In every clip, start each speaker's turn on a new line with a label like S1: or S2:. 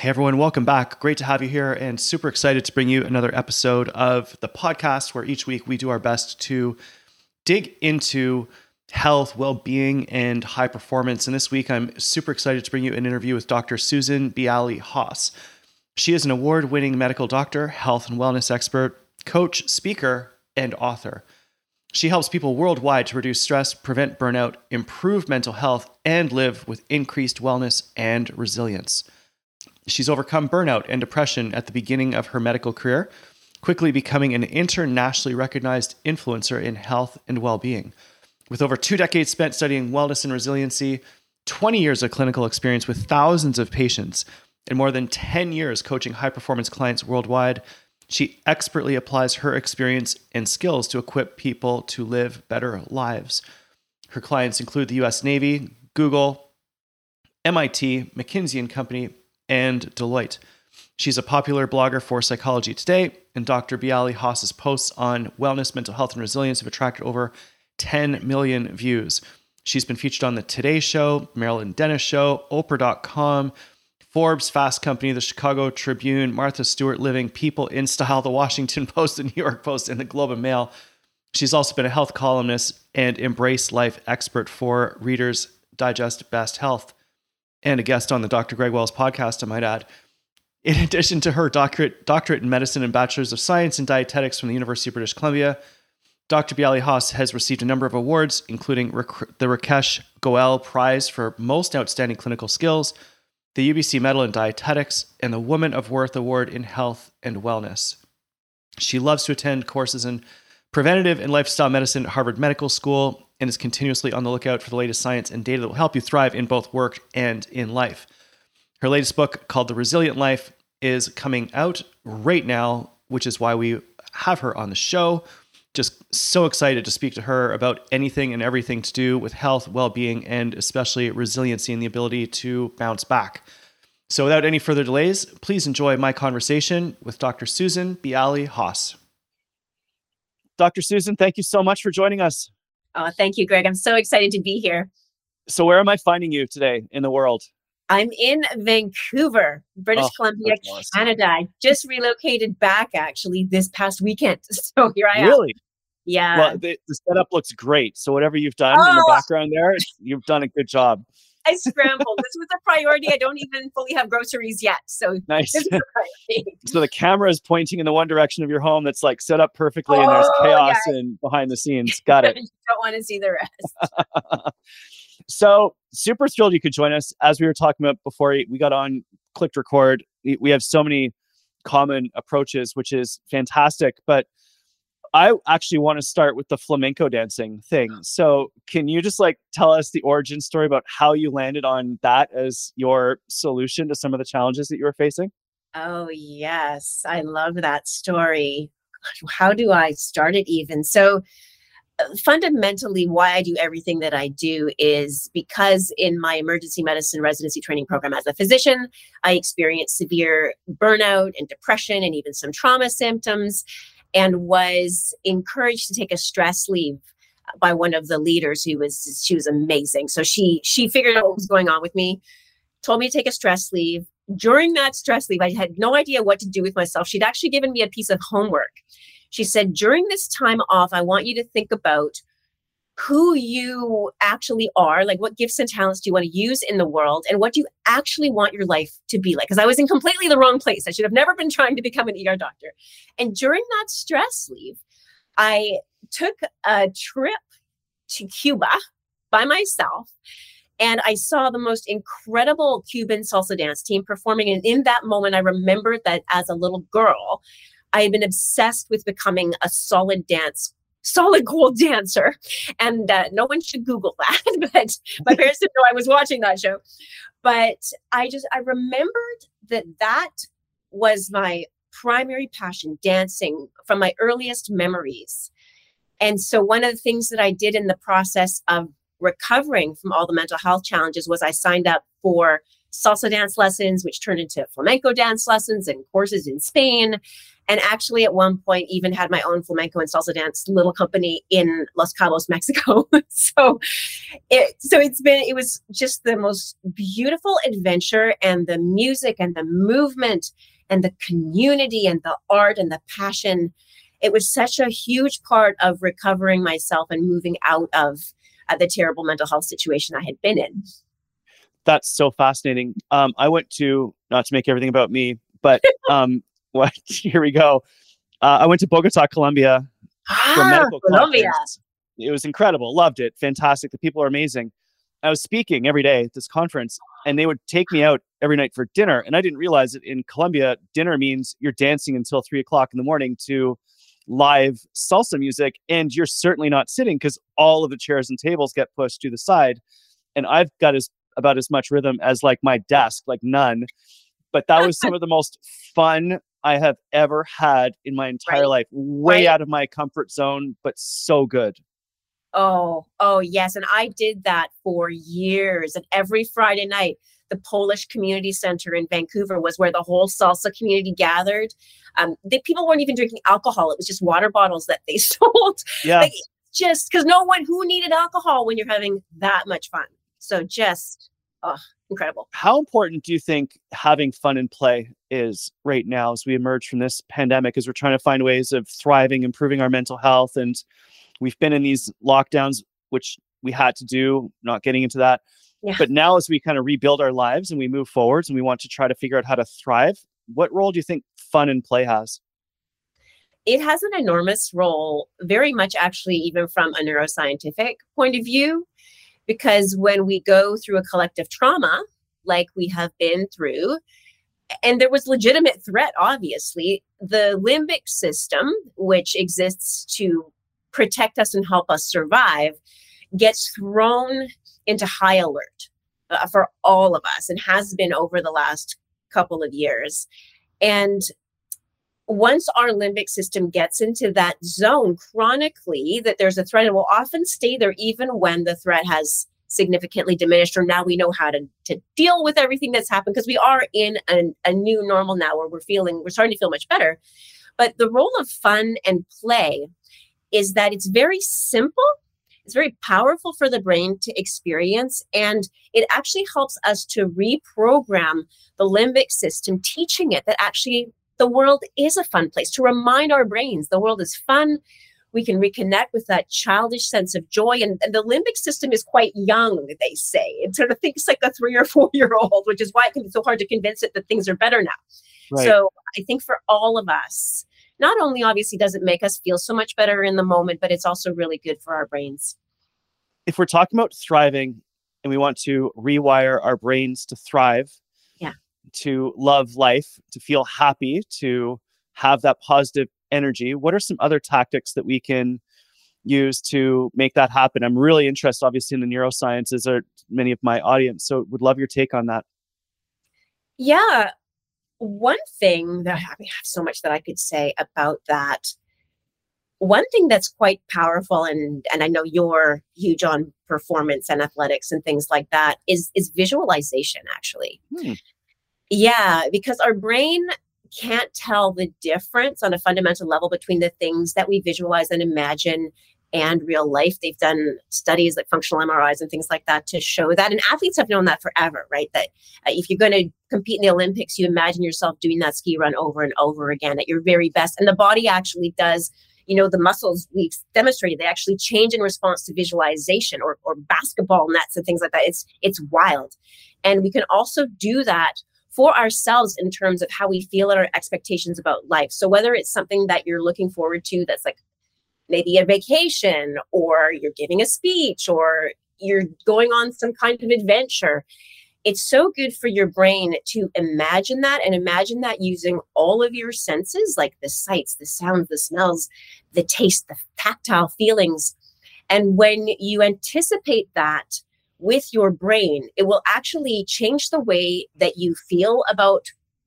S1: Hey everyone, welcome back. Great to have you here and super excited to bring you another episode of the podcast where each week we do our best to dig into health, well-being and high performance. And this week I'm super excited to bring you an interview with Dr. Susan Biali Haas. She is an award-winning medical doctor, health and wellness expert, coach, speaker, and author. She helps people worldwide to reduce stress, prevent burnout, improve mental health, and live with increased wellness and resilience. She's overcome burnout and depression at the beginning of her medical career, quickly becoming an internationally recognized influencer in health and well being. With over two decades spent studying wellness and resiliency, 20 years of clinical experience with thousands of patients, and more than 10 years coaching high performance clients worldwide, she expertly applies her experience and skills to equip people to live better lives. Her clients include the US Navy, Google, MIT, McKinsey and Company, and Deloitte. She's a popular blogger for Psychology Today, and Dr. Biali Haas's posts on wellness, mental health, and resilience have attracted over 10 million views. She's been featured on The Today Show, Marilyn Denis Show, Oprah.com, Forbes, Fast Company, The Chicago Tribune, Martha Stewart Living, People in Style, The Washington Post, The New York Post, and The Globe and Mail. She's also been a health columnist and Embrace Life expert for Reader's Digest Best Health and a guest on the Dr. Greg Wells podcast, I might add. In addition to her doctorate, doctorate in medicine and bachelor's of science in dietetics from the University of British Columbia, Dr. Biali Haas has received a number of awards, including the Rakesh Goel Prize for Most Outstanding Clinical Skills, the UBC Medal in Dietetics, and the Woman of Worth Award in Health and Wellness. She loves to attend courses in preventative and lifestyle medicine at Harvard Medical School and is continuously on the lookout for the latest science and data that will help you thrive in both work and in life. Her latest book, called The Resilient Life, is coming out right now, which is why we have her on the show. Just so excited to speak to her about anything and everything to do with health, well being, and especially resiliency and the ability to bounce back. So, without any further delays, please enjoy my conversation with Dr. Susan Biali Haas. Dr. Susan, thank you so much for joining us.
S2: Oh, thank you, Greg. I'm so excited to be here.
S1: So, where am I finding you today in the world?
S2: I'm in Vancouver, British oh, Columbia, Canada. I just relocated back actually this past weekend. So here I
S1: am. Really?
S2: Yeah.
S1: Well, the, the, setup looks great. So whatever you've done oh. in the oh! background there, you've done a good job.
S2: I scrambled. this was a priority. I don't even fully have groceries yet. So
S1: nice. so the camera is pointing in the one direction of your home that's like set up perfectly oh, and there's oh, chaos yeah. and behind the scenes. Got it.
S2: you don't want to see the rest.
S1: so super thrilled you could join us. As we were talking about before we got on, clicked record. We have so many common approaches, which is fantastic. But I actually want to start with the flamenco dancing thing. So, can you just like tell us the origin story about how you landed on that as your solution to some of the challenges that you were facing?
S2: Oh, yes. I love that story. How do I start it even? So, uh, fundamentally, why I do everything that I do is because in my emergency medicine residency training program as a physician, I experienced severe burnout and depression and even some trauma symptoms and was encouraged to take a stress leave by one of the leaders who was she was amazing. So she she figured out what was going on with me told me to take a stress leave. During that stress leave i had no idea what to do with myself. She'd actually given me a piece of homework. She said during this time off i want you to think about who you actually are, like what gifts and talents do you want to use in the world, and what do you actually want your life to be like. Because I was in completely the wrong place. I should have never been trying to become an ER doctor. And during that stress leave, I took a trip to Cuba by myself. And I saw the most incredible Cuban salsa dance team performing. And in that moment, I remembered that as a little girl, I had been obsessed with becoming a solid dance solid gold dancer. And uh, no one should Google that, but my parents didn't know I was watching that show. But I just, I remembered that that was my primary passion, dancing from my earliest memories. And so one of the things that I did in the process of recovering from all the mental health challenges was I signed up for salsa dance lessons, which turned into flamenco dance lessons and courses in Spain. And actually, at one point, even had my own flamenco and salsa dance little company in Los Cabos, Mexico. so, it so it's been it was just the most beautiful adventure, and the music and the movement and the community and the art and the passion. It was such a huge part of recovering myself and moving out of uh, the terrible mental health situation I had been in
S1: that's so fascinating. Um, I went to not to make everything about me, but um, what? Here we go. Uh, I went to Bogota, Colombia
S2: ah, Colombia. Conference.
S1: It was incredible. Loved it. Fantastic. The people are amazing. I was speaking every day at this conference, and they would take me out every night for dinner. And I didn't realize that in Colombia, dinner means you're dancing until three o'clock in the morning to live salsa music, and you're certainly not sitting because all of the chairs and tables get pushed to the side. And I've got as about as much rhythm as like my desk, like none. But that was some of the most fun I have ever had in my entire right. life. Way right. out of my comfort zone, but so good.
S2: Oh, oh yes. And I did that for years. And every Friday night, the Polish Community Center in Vancouver was where the whole salsa community gathered. Um, the people weren't even drinking alcohol; it was just water bottles that they sold.
S1: Yeah, like,
S2: just because no one who needed alcohol when you're having that much fun. So just oh, incredible.
S1: How important do you think having fun and play is right now as we emerge from this pandemic, as we're trying to find ways of thriving, improving our mental health? And we've been in these lockdowns, which we had to do, not getting into that. Yeah. But now, as we kind of rebuild our lives and we move forwards and we want to try to figure out how to thrive, what role do you think fun and play has?
S2: It has an enormous role, very much actually, even from a neuroscientific point of view. Because when we go through a collective trauma, like we have been through, and there was legitimate threat, obviously, the limbic system, which exists to protect us and help us survive, gets thrown into high alert uh, for all of us and has been over the last couple of years. And once our limbic system gets into that zone chronically that there's a threat it will often stay there even when the threat has significantly diminished or now we know how to, to deal with everything that's happened because we are in an, a new normal now where we're feeling we're starting to feel much better. But the role of fun and play is that it's very simple it's very powerful for the brain to experience and it actually helps us to reprogram the limbic system teaching it that actually the world is a fun place to remind our brains. The world is fun. We can reconnect with that childish sense of joy. And, and the limbic system is quite young they say. It sort of thinks like a three or four year old which is why it can be so hard to convince it that things are better now. Right. so i think for all of us not only obviously does it make us feel so much better in the moment but it's also really good for our brains.
S1: If we're talking about thriving and we want to rewire our brains to thrive to love life, to feel happy, to have that positive energy, what are some other tactics that we can use to make that happen? I'm really interested, obviously, in the neurosciences or many of my audience. So would love your take on that.
S2: Yeah. One thing that I, mean, I have so much that I could say about that. One thing that's quite powerful, and and I know you're huge on performance and athletics and things like that, is is visualization. Actually, hmm. Yeah, because our brain can't tell the difference on a fundamental level between the things that we visualize and imagine and real life. They've done studies like functional MRIs and things like that to show that. And athletes have known that forever, right? That uh, if you're going to compete in the Olympics, you imagine yourself doing that ski run over and over again at your very best. And the body actually does. You know, the muscles we've demonstrated, they actually change in response to visualization or, or basketball nets and things like that. It's it's wild. And we can also do that for ourselves in terms of how we feel and our expectations about life. So whether it's something that you're looking forward to that's like maybe a vacation or you're giving a speech or you're going on some kind of adventure, it's so good for your brain to imagine that and imagine that using all of your senses like the sights, the sounds, the smells, the taste, the tactile feelings. And when you anticipate that, with your brain, it will actually change the way that you feel about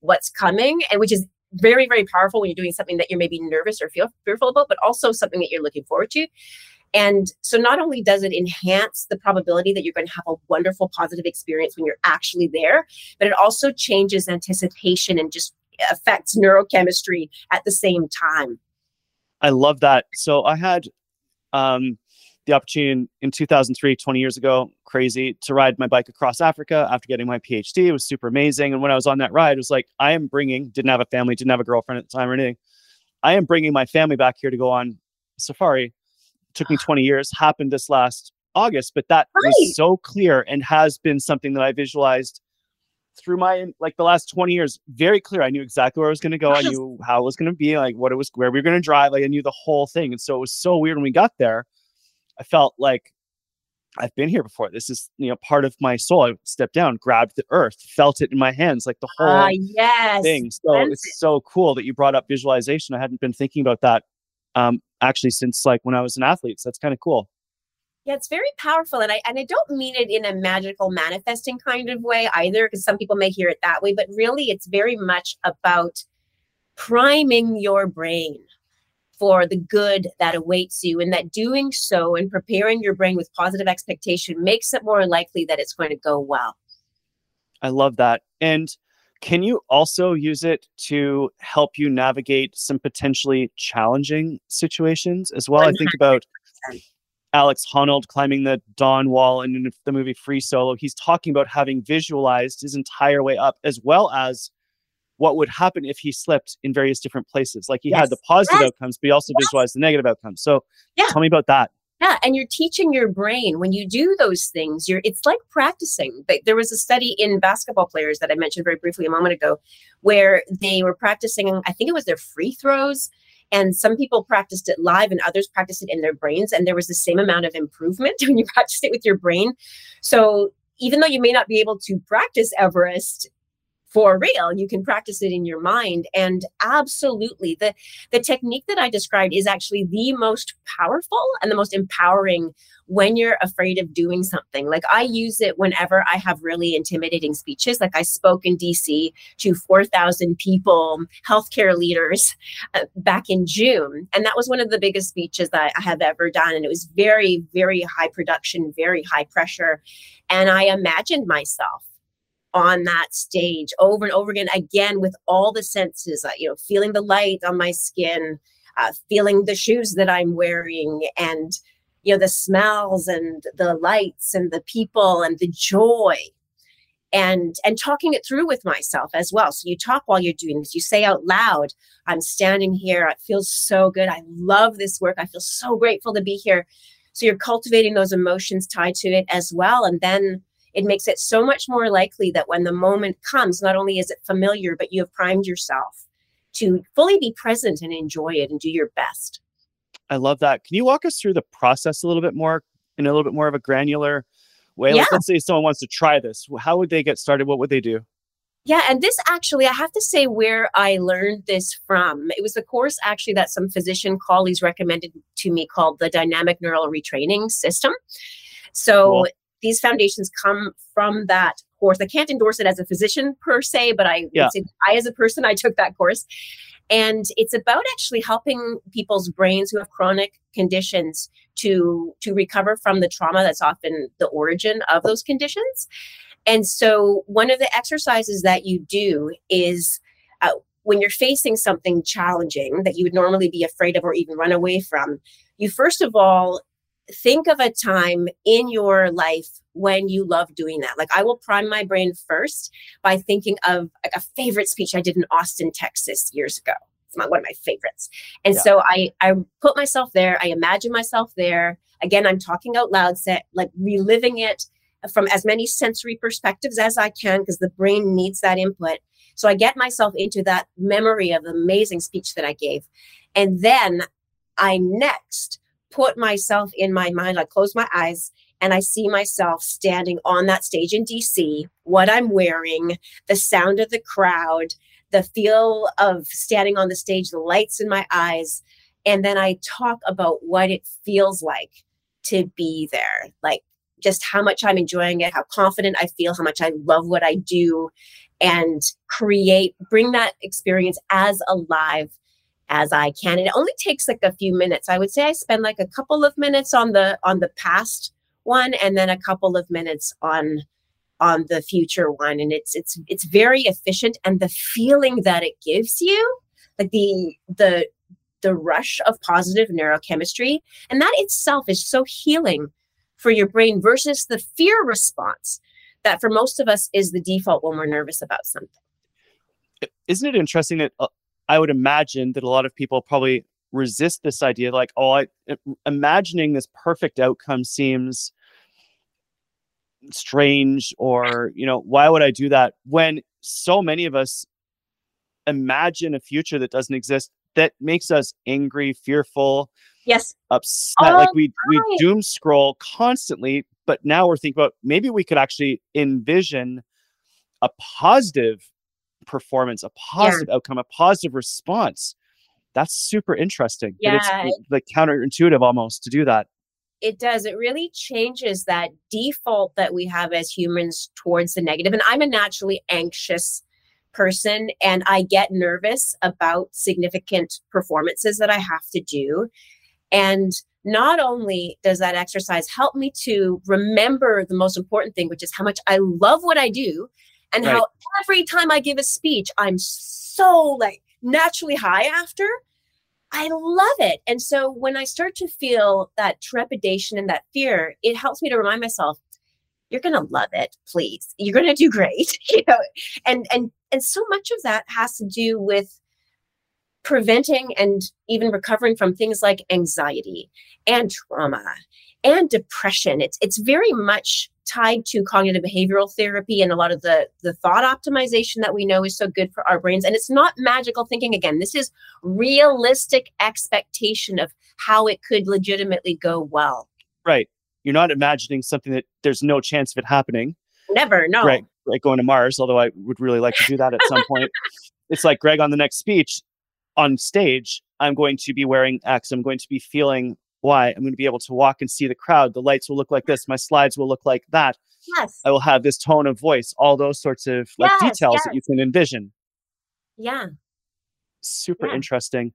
S2: what's coming, and which is very, very powerful when you're doing something that you're maybe nervous or feel fearful about, but also something that you're looking forward to. And so not only does it enhance the probability that you're going to have a wonderful positive experience when you're actually there, but it also changes anticipation and just affects neurochemistry at the same time.
S1: I love that. So I had um, the opportunity in, in 2003, 20 years ago, crazy, to ride my bike across Africa after getting my PhD. It was super amazing. And when I was on that ride, it was like, I am bringing, didn't have a family, didn't have a girlfriend at the time or anything. I am bringing my family back here to go on safari. It took me 20 years, happened this last August, but that right. was so clear and has been something that I visualized through my like the last 20 years very clear i knew exactly where i was going to go i knew how it was going to be like what it was where we were going to drive like i knew the whole thing and so it was so weird when we got there I felt like I've been here before. This is, you know, part of my soul. I stepped down, grabbed the earth, felt it in my hands, like the whole uh,
S2: yes.
S1: thing. So it's so cool that you brought up visualization. I hadn't been thinking about that um, actually since like when I was an athlete. So that's kind of cool.
S2: Yeah, it's very powerful. And I and I don't mean it in a magical manifesting kind of way either, because some people may hear it that way, but really it's very much about priming your brain for the good that awaits you, and that doing so and preparing your brain with positive expectation makes it more likely that it's going to go well.
S1: I love that. And can you also use it to help you navigate some potentially challenging situations as well? 100%. I think about Alex Honnold climbing the Dawn Wall in the movie Free Solo. He's talking about having visualized his entire way up as well as what would happen if he slipped in various different places. Like he yes. had the positive yes. outcomes, but he also yes. visualized the negative outcomes. So yeah. tell me about that.
S2: Yeah, and you're teaching your brain when you do those things. You're it's like practicing. There was a study in basketball players that I mentioned very briefly a moment ago, where they were practicing. I think it was their free throws, and some people practiced it live, and others practiced it in their brains, and there was the same amount of improvement when you practice it with your brain. So even though you may not be able to practice Everest for real you can practice it in your mind. And absolutely the the technique that i described is actually the most powerful and the most empowering when you're afraid of doing something. Like i use it whenever i have really intimidating speeches. Like i spoke in dc to 4000 people healthcare leaders uh, back in june. And that was one of the biggest speeches that i have ever done. And it was very very high production very high pressure. And i imagined myself on that stage over and over again, again with all the senses, uh, you know, feeling the light on my skin, uh, feeling the shoes that I'm wearing, and you know the smells and the lights and the people and the joy and and talking it through with myself as well. So you talk while you're doing this. You say out loud i'm standing here. It feels so good. I love this work. I feel so grateful to be here. So you're cultivating those emotions tied to it as well. And then it makes it so much more likely that when the moment comes, not only is it familiar, but you have primed yourself to fully be present and enjoy it and do your best.
S1: I love that. Can you walk us through the process a little bit more in a little bit more of a granular way? Yeah. Like, let's say someone wants to try this. How would they get started? What would they do?
S2: Yeah, and this actually, I have to say where I learned this from. It was a course actually that some physician colleagues recommended to me called the Dynamic Neural Retraining System. So cool these foundations come from that course. I can't endorse it as a physician per se, but I, yeah. I as a person, I took that course. And it's about actually helping people's brains who have chronic conditions to to recover from the trauma that's often the origin of those conditions. And so, one of the exercises that you do is uh, when you're facing something challenging that you would normally be afraid of or even run away from, you first of all think of a time in your life when you love doing that. Like I will prime my brain first by thinking of like a favorite speech I did in Austin, Texas years ago. It's my, one of my favorites. And yeah. so I I put myself there. I imagine myself there. Again, I'm talking out loud, set like reliving it from as many sensory perspectives as I can because the brain needs that input. So I get myself into that memory of the amazing speech that I gave. And then I next put myself in my mind, I close my eyes and I see myself standing on that stage in DC, what I'm wearing, the sound of the crowd, the feel of standing on the stage, the lights in my eyes. And then I talk about what it feels like to be there, like just how much I'm enjoying it, how confident I feel, how much I love what I do, and create, bring that experience as alive as I can. And it only takes like a few minutes. I would say I spend like a couple of minutes on the on the past one and then a couple of minutes on on the future one and it's it's it's very efficient and the feeling that it gives you like the the the rush of positive neurochemistry and that itself is so healing for your brain versus the fear response that for most of us is the default when we're nervous about something
S1: isn't it interesting that uh, i would imagine that a lot of people probably resist this idea like oh i imagining this perfect outcome seems strange or you know why would i do that? When so many of us imagine a future that doesn't exist that makes us angry fearful
S2: yes.
S1: upset oh, like we we doom scroll constantly but now we're thinking about maybe we could actually envision a positive performance a positive yeah. outcome a positive response that's super interesting
S2: yeah.
S1: it's like counterintuitive almost to do that
S2: it does. It really changes that default that we have as humans towards the negative. And I'm a naturally anxious person and I get nervous about significant performances that I have to do. And not only does that exercise help me to remember the most important thing, which is how much I love what I do and right. how every time I give a speech, I'm so like naturally high after I love it. And so when I start to feel that trepidation and that fear, it helps me to remind myself, you're going to love it, please. You're going to do great, you know. And and and so much of that has to do with preventing and even recovering from things like anxiety and trauma and depression. It's it's very much tied to cognitive behavioral therapy and a lot of the the thought optimization that we know is so good for our brains. And it's not magical thinking again. This is realistic expectation of how it could legitimately go well.
S1: Right. You're not imagining something that there's no chance of it happening.
S2: Never no.
S1: Right like going to mars although i would really like to do that at some point. It's like greg on the next speech on stage i'm going to be wearing x i'm going to be feeling why I'm going to be able to walk and see the crowd. The lights will look like this. My slides will look like that.
S2: Yes.
S1: I will have this tone of voice, all those sorts of like yes, details yes. that you can envision.
S2: Yeah.
S1: Super yeah. interesting.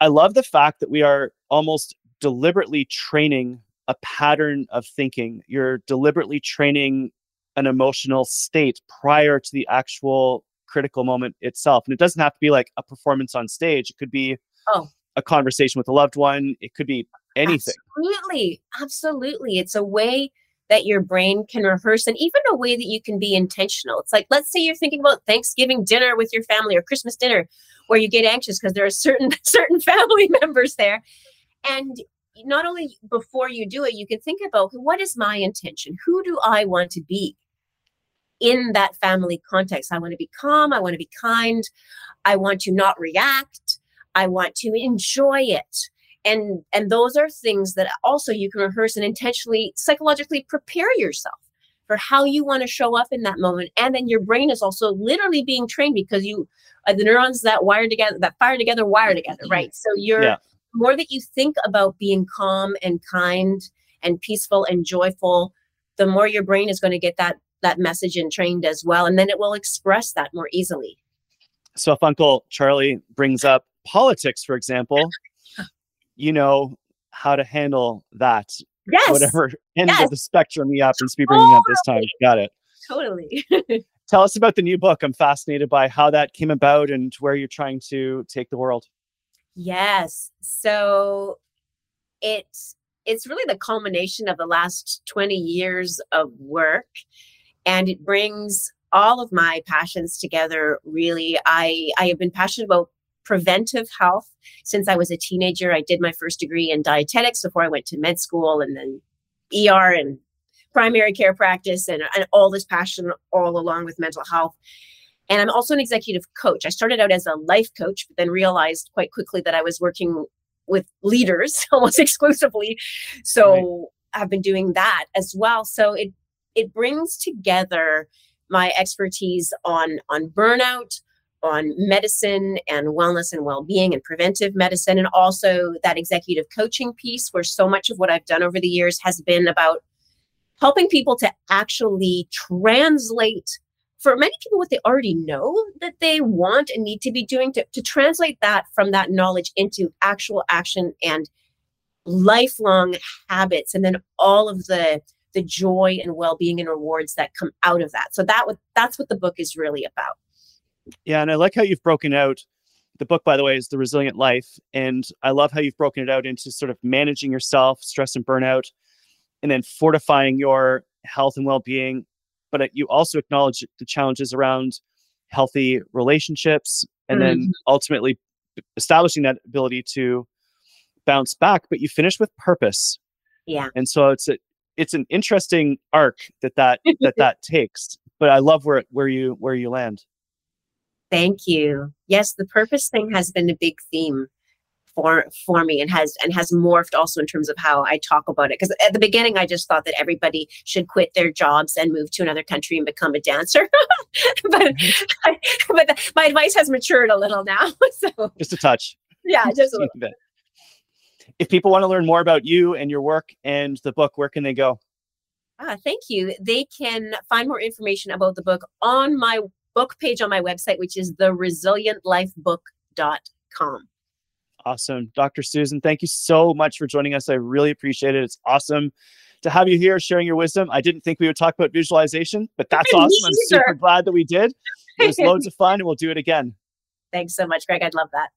S1: I love the fact that we are almost deliberately training a pattern of thinking. You're deliberately training an emotional state prior to the actual critical moment itself. And it doesn't have to be like a performance on stage. It could be
S2: oh
S1: a conversation with a loved one. It could be anything.
S2: Absolutely. Absolutely. It's a way that your brain can rehearse and even a way that you can be intentional. It's like, let's say you're thinking about Thanksgiving dinner with your family or Christmas dinner where you get anxious because there are certain certain family members there. And not only before you do it, you can think about what is my intention? Who do I want to be in that family context? I want to be calm. I want to be kind. I want to not react. I want to enjoy it. And and those are things that also you can rehearse and intentionally psychologically prepare yourself for how you want to show up in that moment. And then your brain is also literally being trained because you uh, the neurons that wire together that fire together wire together, right? So you're yeah. more that you think about being calm and kind and peaceful and joyful, the more your brain is going to get that that message and trained as well and then it will express that more easily
S1: so if uncle charlie brings up politics, for example, you know how to handle that.
S2: Yes.
S1: Whatever end yes. of the spectrum you happen to be bringing totally. up this time. Got it.
S2: Totally.
S1: Tell us about the new book. I'm fascinated by how that came about and where you're trying to take the world.
S2: Yes. So it's it's really the culmination of the last 20 years of work and it brings all of my passions together really i i have been passionate about preventive health since I was a teenager. I did my first degree in dietetics before I went to med school and then ER and primary care practice and, and all this passion all along with mental health. And I'm also an executive coach. I started out as a life coach, but then realized quite quickly that I was working with leaders almost exclusively. So right. I've been doing that as well. So it it brings together my expertise on on burnout, on medicine and wellness and well-being and preventive medicine. And also that executive coaching piece where so much of what I've done over the years has been about helping people to actually translate for many people what they already know that they want and need to be doing to, to translate that from that knowledge into actual action and lifelong habits and then all of the the joy and well-being and rewards that come out of that. So that what that's what the book is really about
S1: yeah and i like how you've broken out the book by the way is the resilient life and i love how you've broken it out into sort of managing yourself stress and burnout and then fortifying your health and well-being but you also acknowledge the challenges around healthy relationships and mm-hmm. then ultimately establishing that ability to bounce back but you finish with purpose.
S2: Yeah.
S1: And so it's a it's an interesting arc that that that that takes but i love where where you where you land
S2: thank you. Yes the purpose thing has been a big theme for for me and has and has morphed also in terms of how I talk about it. Because at the beginning I just thought that everybody should quit their jobs and move to another country and become a dancer. But mm-hmm. but the, my advice has matured a little now so.
S1: Just a touch.
S2: Yeah just a little. bit.
S1: If people want to learn more about you and your work and the book where can they go?
S2: Ah, thank you. They can find more information about the book on my book page on my website which is the resilientlifebook.com
S1: Awesome. Dr. Susan, thank you so much for joining us. I really appreciate it. It's awesome to have you here sharing your wisdom. I didn't think we would talk about visualization, but that's awesome. I'm super glad that we did. It was loads of fun and we'll do it again.
S2: Thanks so much, Greg. I'd love that.